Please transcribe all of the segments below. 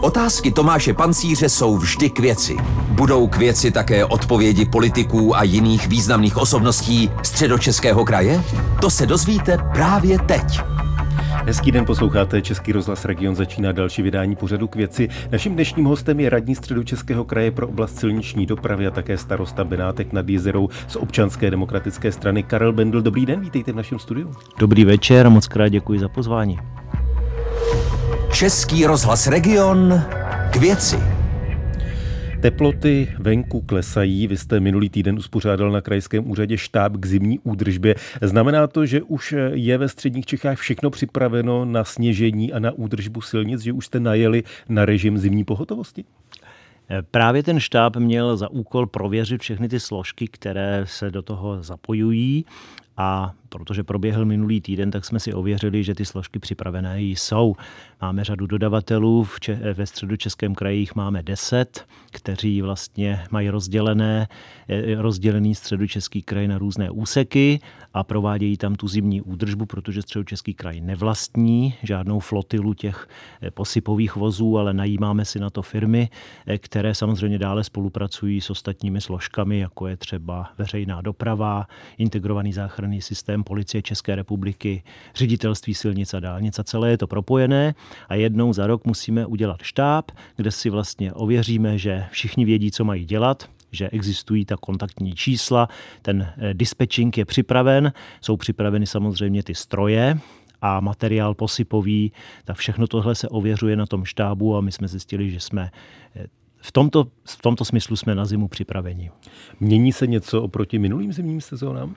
Otázky Tomáše Pancíře jsou vždy k věci. Budou k věci také odpovědi politiků a jiných významných osobností středočeského kraje? To se dozvíte právě teď. Hezký den, posloucháte Český rozhlas Region, začíná další vydání pořadu k věci. Naším dnešním hostem je radní středočeského kraje pro oblast silniční dopravy a také starosta Benátek nad Jezerou z občanské demokratické strany Karel Bendl. Dobrý den, vítejte v našem studiu. Dobrý večer, moc krát děkuji za pozvání. Český rozhlas Region k věci. Teploty venku klesají. Vy jste minulý týden uspořádal na krajském úřadě štáb k zimní údržbě. Znamená to, že už je ve středních Čechách všechno připraveno na sněžení a na údržbu silnic, že už jste najeli na režim zimní pohotovosti? Právě ten štáb měl za úkol prověřit všechny ty složky, které se do toho zapojují a protože proběhl minulý týden, tak jsme si ověřili, že ty složky připravené jsou. Máme řadu dodavatelů, v Če- ve středu Českém kraji jich máme 10, kteří vlastně mají rozdělené, eh, rozdělený středu Český kraj na různé úseky a provádějí tam tu zimní údržbu, protože středu Český kraj nevlastní žádnou flotilu těch eh, posypových vozů, ale najímáme si na to firmy, eh, které samozřejmě dále spolupracují s ostatními složkami, jako je třeba veřejná doprava, integrovaný záchranný systém systém policie České republiky, ředitelství silnic a dálnic a celé je to propojené a jednou za rok musíme udělat štáb, kde si vlastně ověříme, že všichni vědí, co mají dělat, že existují ta kontaktní čísla, ten eh, dispatching je připraven, jsou připraveny samozřejmě ty stroje, a materiál posypový, tak všechno tohle se ověřuje na tom štábu a my jsme zjistili, že jsme eh, v tomto, v tomto smyslu jsme na zimu připraveni. Mění se něco oproti minulým zimním sezónám?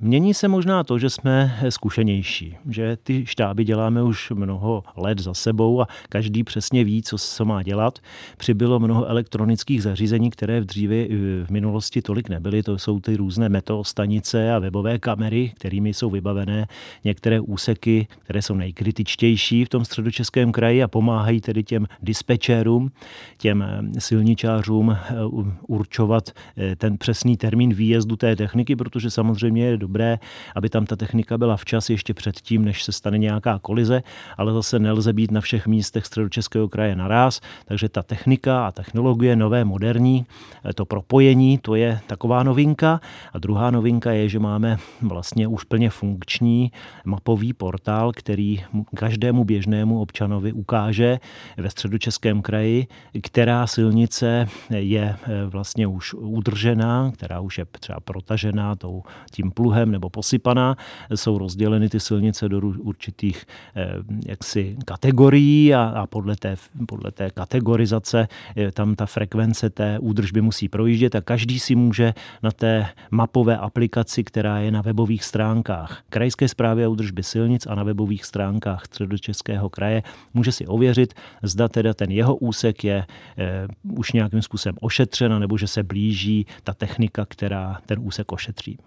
mění se možná to, že jsme zkušenější, že ty štáby děláme už mnoho let za sebou a každý přesně ví, co se má dělat. Přibylo mnoho elektronických zařízení, které v dříve eh, v minulosti tolik nebyly. To jsou ty různé metostanice a webové kamery, kterými jsou vybavené některé úseky, které jsou nejkritičtější v tom středočeském kraji a pomáhají tedy těm dispečerům, těm silničářům určovat ten přesný termín výjezdu té techniky, protože samozřejmě je dobré, aby tam ta technika byla včas ještě předtím, než se stane nějaká kolize, ale zase nelze být na všech místech středočeského kraje naraz, takže ta technika a technologie nové, moderní, to propojení, to je taková novinka. A druhá novinka je, že máme vlastně už plně funkční mapový portál, který každému běžnému občanovi ukáže ve středočeském kraji, která silnice je vlastně už udržená, která už je třeba protažená tou tím pluhem nebo posypaná. Jsou rozděleny ty silnice do určitých eh, jaksi kategorií a, a podle, té, podle té kategorizace tam ta frekvence té údržby musí projíždět a každý si může na té mapové aplikaci, která je na webových stránkách Krajské zprávy a údržby silnic a na webových stránkách Středočeského kraje, může si ověřit, zda teda ten jeho úsek je e, už nějakým způsobem ošetřen, nebo že se blíží ta technika, která ten úsek ošetří.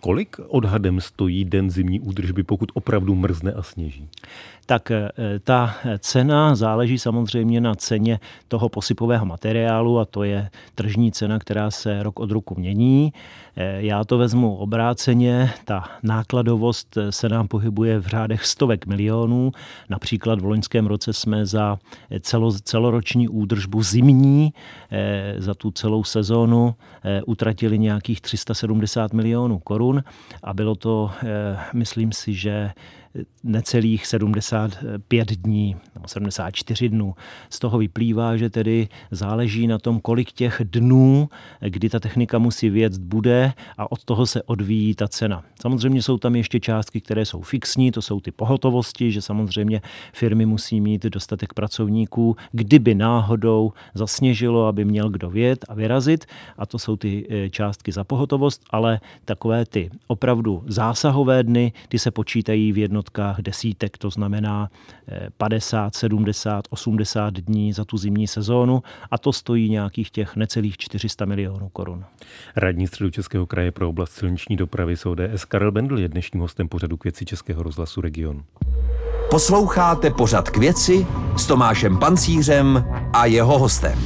Kolik odhadem stojí den zimní údržby, pokud opravdu mrzne a sněží? tak eh, ta cena záleží samozřejmě na ceně toho posypového materiálu a to je tržní cena, která se rok od roku mění. Eh, já to vezmu obráceně, ta nákladovost eh, se nám pohybuje v řádech stovek milionů. Například v loňském roce jsme za celo, celoroční údržbu zimní, za tu celou sezónu utratili nějakých 370 milionů korun a bylo to, myslím si, že necelých 75 dní nebo 74 dnů. Z toho vyplývá, že tedy záleží na tom, kolik těch dnů, kdy ta technika musí věct, bude a od toho se odvíjí ta cena. Samozřejmě jsou tam ještě částky, které jsou fixní, to jsou ty pohotovosti, že samozřejmě firmy musí mít dostatek pracovníků, kdyby náhodou zasněžilo, aby měl kdo vět a vyrazit a to jsou ty e, částky za pohotovost, ale takové ty opravdu zásahové dny, ty se počítají v jedno jednotkách desítek, to znamená 50, 70, 80 dní za tu zimní sezónu a to stojí nějakých těch necelých 400 milionů korun. Radní středočeského kraje pro oblast silniční dopravy z ODS Karel Bendl je dnešním hostem pořadu k věci Českého rozhlasu Region. Posloucháte pořad k věci s Tomášem Pancířem a jeho hostem.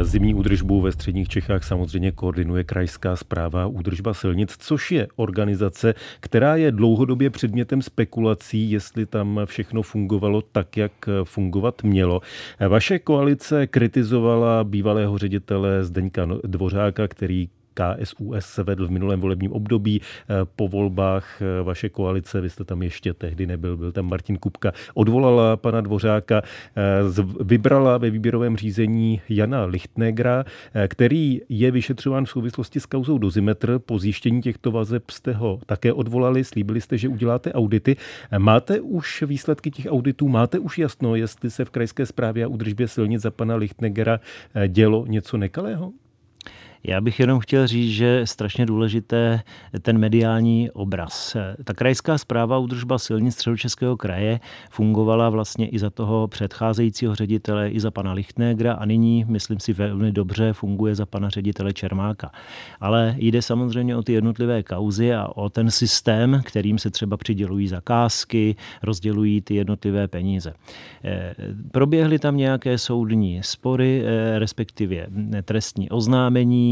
Zimní údržbu ve středních Čechách samozřejmě koordinuje Krajská zpráva údržba silnic, což je organizace, která je dlouhodobě předmětem spekulací, jestli tam všechno fungovalo tak, jak fungovat mělo. Vaše koalice kritizovala bývalého ředitele Zdeňka Dvořáka, který KSUS se vedl v minulém volebním období. Eh, po volbách eh, vaše koalice, vy jste tam ještě tehdy nebyl, byl tam Martin Kupka, odvolala pana Dvořáka, eh, vybrala ve výběrovém řízení Jana Lichtnegra, který je vyšetřován v souvislosti s kauzou Dozimetr. Po zjištění těchto vazeb jste ho také odvolali, slíbili jste, že uděláte audity. Máte už výsledky těch auditů, máte už jasno, jestli se v krajské správě a údržbě silnic za pana Lichtnegera dělo něco nekalého? Já bych jenom chtěl říct, že je strašně důležité ten mediální obraz. Ta krajská zpráva údržba silnic středočeského kraje fungovala vlastně i za toho předcházejícího ředitele, i za pana Lichtnegra a nyní, myslím si, velmi dobře funguje za pana ředitele Čermáka. Ale jde samozřejmě o ty jednotlivé kauzy a o ten systém, kterým se třeba přidělují zakázky, rozdělují ty jednotlivé peníze. Eh, proběhly tam nějaké soudní spory, eh, respektive trestní oznámení,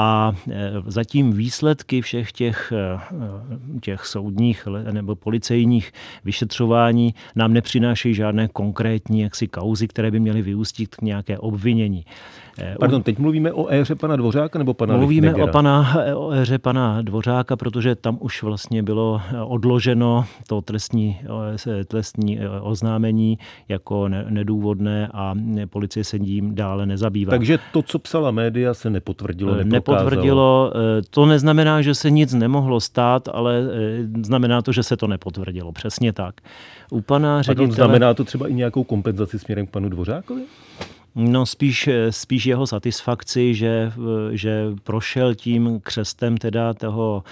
a e, zatím výsledky všech těch, e, těch soudních nebo policejních vyšetřování nám nepřinášejí žádné konkrétní jaksi kauzy, které by měly vyústit k nějaké obvinění. Eh, Pardon, teď mluvíme o éře pana Dvořáka nebo pana Mluvíme Lichtnegera? o, pana, o éře pana Dvořáka, protože tam už vlastně bylo odloženo to trestní, trestní oznámení jako nedůvodné a policie se tím dále nezabývá. Takže to, co psala média, se nepotvrdilo, neprokázalo. Nepotvrdilo. To neznamená, že se nic nemohlo stát, ale znamená to, že se to nepotvrdilo. Přesně tak. U pana ředitele... Pardon, znamená to třeba i nějakou kompenzaci směrem k panu Dvořákovi? No spíš, spíš jeho satisfakci, že, že prošel tím křestem teda toho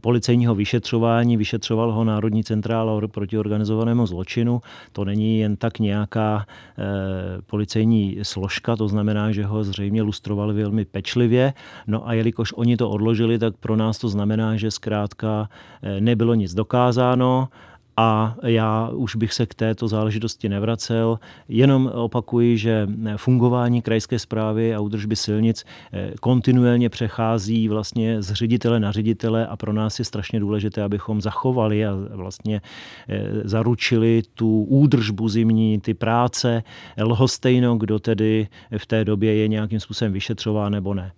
policejního vyšetřování, vyšetřoval ho Národní centrála proti organizovanému zločinu. To není jen tak nějaká e, policejní složka, to znamená, že ho zřejmě lustrovali velmi pečlivě. No a jelikož oni to odložili, tak pro nás to znamená, že zkrátka eh, nebylo nic dokázáno, a já už bych se k této záležitosti nevracel. Jenom opakuji, že fungování krajské zprávy a údržby silnic eh, kontinuálně přechází vlastně z ředitele na ředitele a pro nás je strašně důležité, abychom zachovali a vlastně eh, zaručili tu údržbu zimní, ty práce lhostejno, kdo tedy v té době je nějakým způsobem vyšetřován nebo ne.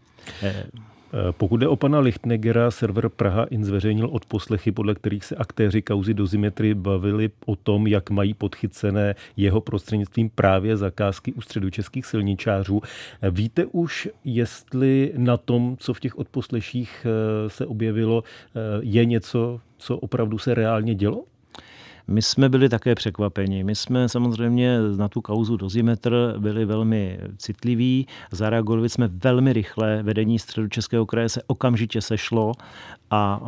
Eh, Eh, pokud jde o pana Lichtnegera, server Praha in zveřejnil odposlechy, podle kterých se aktéři kauzy dozimetry bavili o tom, jak mají podchycené jeho prostřednictvím právě zakázky u středočeských silničářů. Eh, víte už, jestli na tom, co v těch odposleších eh, se objevilo, je něco, co opravdu se reálně dělo? My jsme byli také překvapeni. My jsme samozřejmě na tu kauzu dozimetr byli velmi citliví, zareagovali jsme velmi rychle, vedení středu Českého kraje se okamžitě sešlo a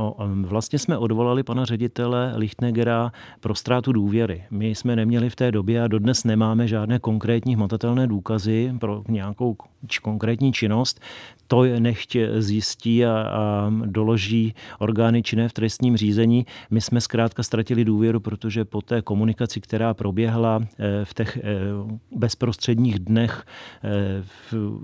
vlastně jsme odvolali pana ředitele Lichtnegera pro ztrátu důvěry. My jsme neměli v té době a dodnes nemáme žádné konkrétní hmatatelné důkazy pro nějakou konkrétní činnost. To je nechť zjistí a, a doloží orgány činné v trestním řízení. My jsme zkrátka ztratili důvěru, protože po té komunikaci, která proběhla eh, v těch eh, bezprostředních dnech, eh,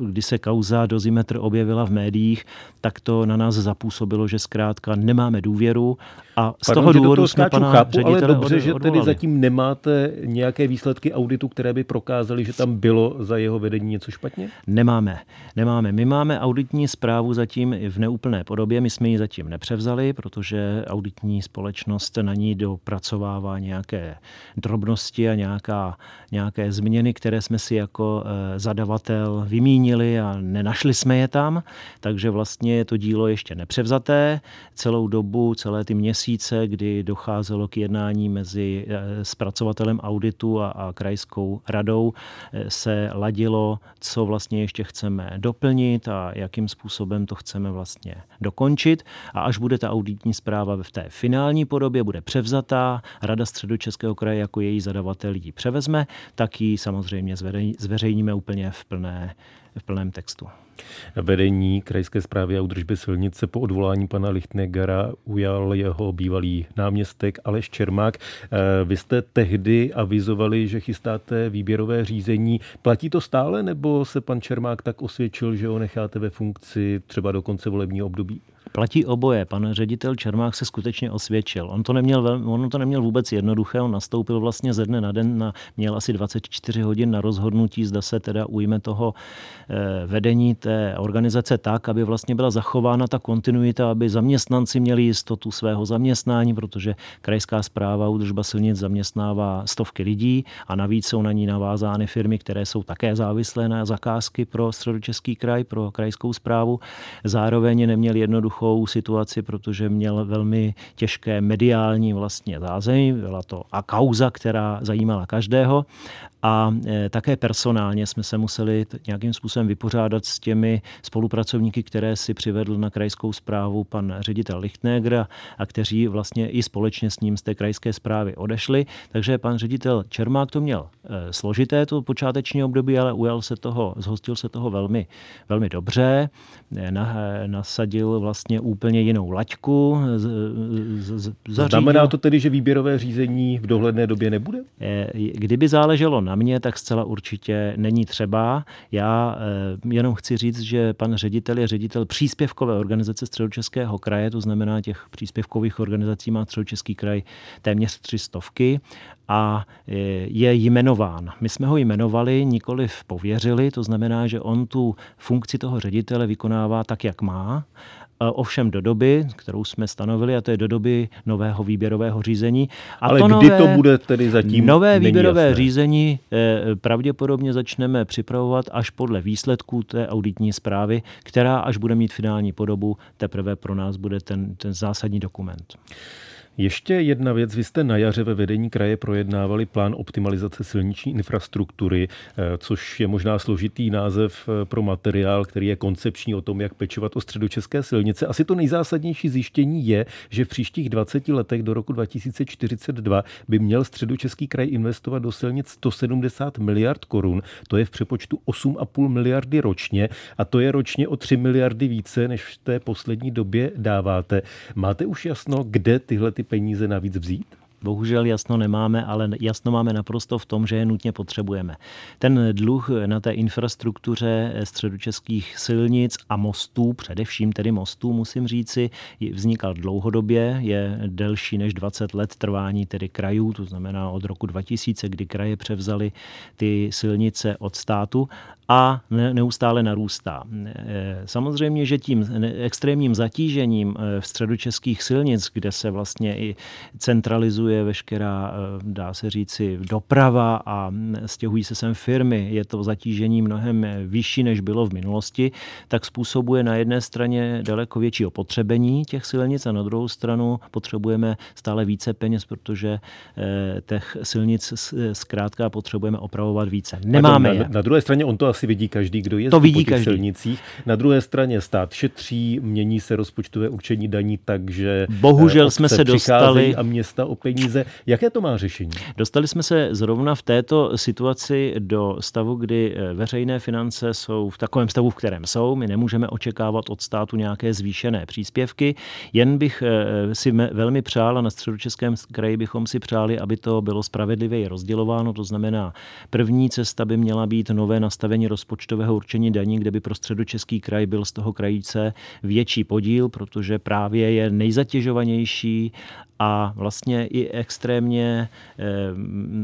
kdy se kauza dozimetr objevila v médiích, tak to na nás zapůsobilo, že zkrátka zkrátka nemáme důvěru a z Pardon, toho důvodu jsme pana chápu, ale dobře, že tedy zatím nemáte nějaké výsledky auditu, které by prokázaly, že tam bylo za jeho vedení něco špatně? Nemáme. Nemáme. My máme auditní zprávu zatím v neúplné podobě. My jsme ji zatím nepřevzali, protože auditní společnost na ní dopracovává nějaké drobnosti a nějaká, nějaké změny, které jsme si jako eh, zadavatel vymínili a nenašli jsme je tam, takže vlastně je to dílo ještě nepřevzaté celou dobu, celé ty měsíce, kdy docházelo k jednání mezi eh, zpracovatelem auditu a, a krajskou radou, eh, se ladilo, co vlastně ještě chceme doplnit a jakým způsobem to chceme vlastně dokončit. A až bude ta auditní zpráva v té finální podobě, bude převzatá, Rada středočeského kraje jako její zadavatel ji převezme, tak ji samozřejmě zveřejníme úplně v, plné, v plném textu. Vedení krajské zprávy a udržby silnice po odvolání pana Lichtnegara ujal jeho bývalý náměstek Aleš Čermák. Eh, vy jste tehdy avizovali, že chystáte výběrové řízení. Platí to stále, nebo se pan Čermák tak osvědčil, že ho necháte ve funkci třeba do konce volebního období? Platí oboje. Pan ředitel Čermák se skutečně osvědčil. On to neměl, on to neměl vůbec jednoduché. On nastoupil vlastně ze dne na den, na, měl asi 24 hodin na rozhodnutí, zda se teda ujme toho eh, vedení té organizace tak, aby vlastně byla zachována ta kontinuita, aby zaměstnanci měli jistotu svého zaměstnání, protože krajská zpráva údržba silnic zaměstnává stovky lidí a navíc jsou na ní navázány firmy, které jsou také závislé na zakázky pro středočeský kraj, pro krajskou zprávu. Zároveň neměli jednoduchou jednoduchou situaci, protože měl velmi těžké mediální vlastně zázemí. Byla to a kauza, která zajímala každého a e, také personálně jsme se museli nějakým způsobem vypořádat s těmi spolupracovníky, které si přivedl na krajskou zprávu pan ředitel Lichtneger a kteří vlastně i společně s ním z té krajské zprávy odešli. Takže pan ředitel Čermák to měl e, složité to počáteční období, ale ujal se toho, zhostil se toho velmi, velmi dobře. E, nasadil vlastně úplně jinou laťku. Znamená to tedy, že výběrové řízení v dohledné době nebude? Kdyby záleželo na mě, tak zcela určitě není třeba. Já eh, jenom chci říct, že pan ředitel je ředitel příspěvkové organizace Středočeského kraje, to znamená těch příspěvkových organizací má Středočeský kraj téměř tři stovky a eh, je jmenován. My jsme ho jmenovali, nikoliv pověřili, to znamená, že on tu funkci toho ředitele vykonává tak, jak má ovšem do doby, kterou jsme stanovili, a to je do doby nového výběrového řízení. A Ale to kdy nové, to bude tedy zatím Nové výběrové jasné. řízení eh, pravděpodobně začneme připravovat až podle výsledků té auditní zprávy, která až bude mít finální podobu, teprve pro nás bude ten, ten zásadní dokument. Ještě jedna věc. Vy jste na jaře ve vedení kraje projednávali plán optimalizace silniční infrastruktury, eh, což je možná složitý název eh, pro materiál, který je koncepční o tom, jak pečovat o středočeské silnice. Asi to nejzásadnější zjištění je, že v příštích 20 letech do roku 2042 by měl středočeský kraj investovat do silnic 170 miliard korun. To je v přepočtu 8,5 miliardy ročně a to je ročně o 3 miliardy více, než v té poslední době dáváte. Máte už jasno, kde tyhle ty ty peníze navíc vzít? Bohužel jasno nemáme, ale jasno máme naprosto v tom, že je nutně potřebujeme. Ten dluh na té infrastruktuře středočeských silnic a mostů, především tedy mostů, musím říci, vznikal dlouhodobě, je delší než 20 let trvání tedy krajů, to znamená od roku 2000, kdy kraje převzaly ty silnice od státu a neustále narůstá. E, samozřejmě, že tím extrémním zatížením e, v středočeských silnic, kde se vlastně i centralizuje veškerá, e, dá se říci, doprava a stěhují se sem firmy, je to zatížení mnohem vyšší, než bylo v minulosti, tak způsobuje na jedné straně daleko větší opotřebení těch silnic a na druhou stranu potřebujeme stále více peněz, protože těch silnic zkrátka potřebujeme opravovat více. Nemáme na, je. Na druhé straně on to asi vidí každý, kdo je to vidí po těch každý. silnicích. Na druhé straně stát šetří, mění se rozpočtové určení daní, takže bohužel jsme se dostali a města o peníze. Jaké to má řešení? Dostali jsme se zrovna v této situaci do stavu, kdy eh, veřejné finance jsou v takovém stavu, v kterém jsou. My nemůžeme očekávat od státu nějaké zvýšené příspěvky. Jen bych eh, si velmi přál a na středočeském kraji bychom si přáli, aby to bylo spravedlivě rozdělováno. To znamená, první cesta by měla být nové nastavení nastavení rozpočtového určení daní, kde by pro středočeský kraj byl z toho krajíce větší podíl, protože právě je nejzatěžovanější a vlastně i extrémně eh,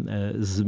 eh, z,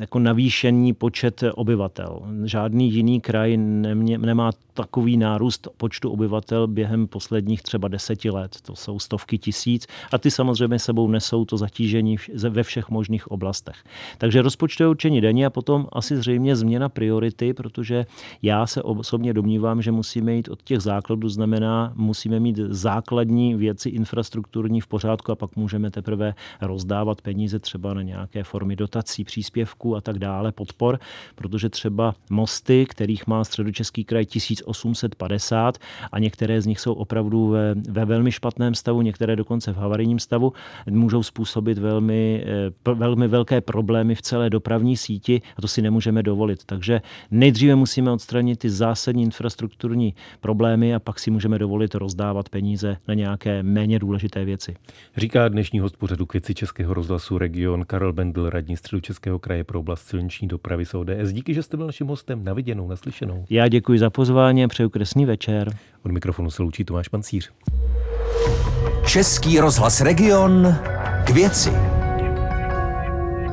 jako navýšený počet obyvatel. Žádný jiný kraj nemě, nemá takový nárůst počtu obyvatel během posledních třeba deseti let. To jsou stovky tisíc a ty samozřejmě sebou nesou to zatížení ve všech možných oblastech. Takže rozpočtové určení daní a potom asi zřejmě změna priority, protože já se osobně domnívám, že musíme jít od těch základů, znamená, musíme mít základní věci infrastrukturní v pořádku a pak můžeme teprve rozdávat peníze třeba na nějaké formy dotací, příspěvků a tak dále, podpor, protože třeba mosty, kterých má středočeský kraj 1000 1850 a některé z nich jsou opravdu ve, ve velmi špatném stavu, některé dokonce v havarijním stavu, můžou způsobit velmi, eh, velmi velké problémy v celé dopravní síti a to si nemůžeme dovolit. Takže nejdříve musíme odstranit ty zásadní infrastrukturní problémy a pak si můžeme dovolit rozdávat peníze na nějaké méně důležité věci. Dnešní host pořadu Kvěci Českého rozhlasu Region Karel Bendl, radní středu Českého kraje pro oblast silniční dopravy z ODS. Díky, že jste byl naším hostem. Na viděnou, naslyšenou. Já děkuji za pozvání a přeju kresný večer. Od mikrofonu se loučí Tomáš Pancíř. Český rozhlas Region k věci.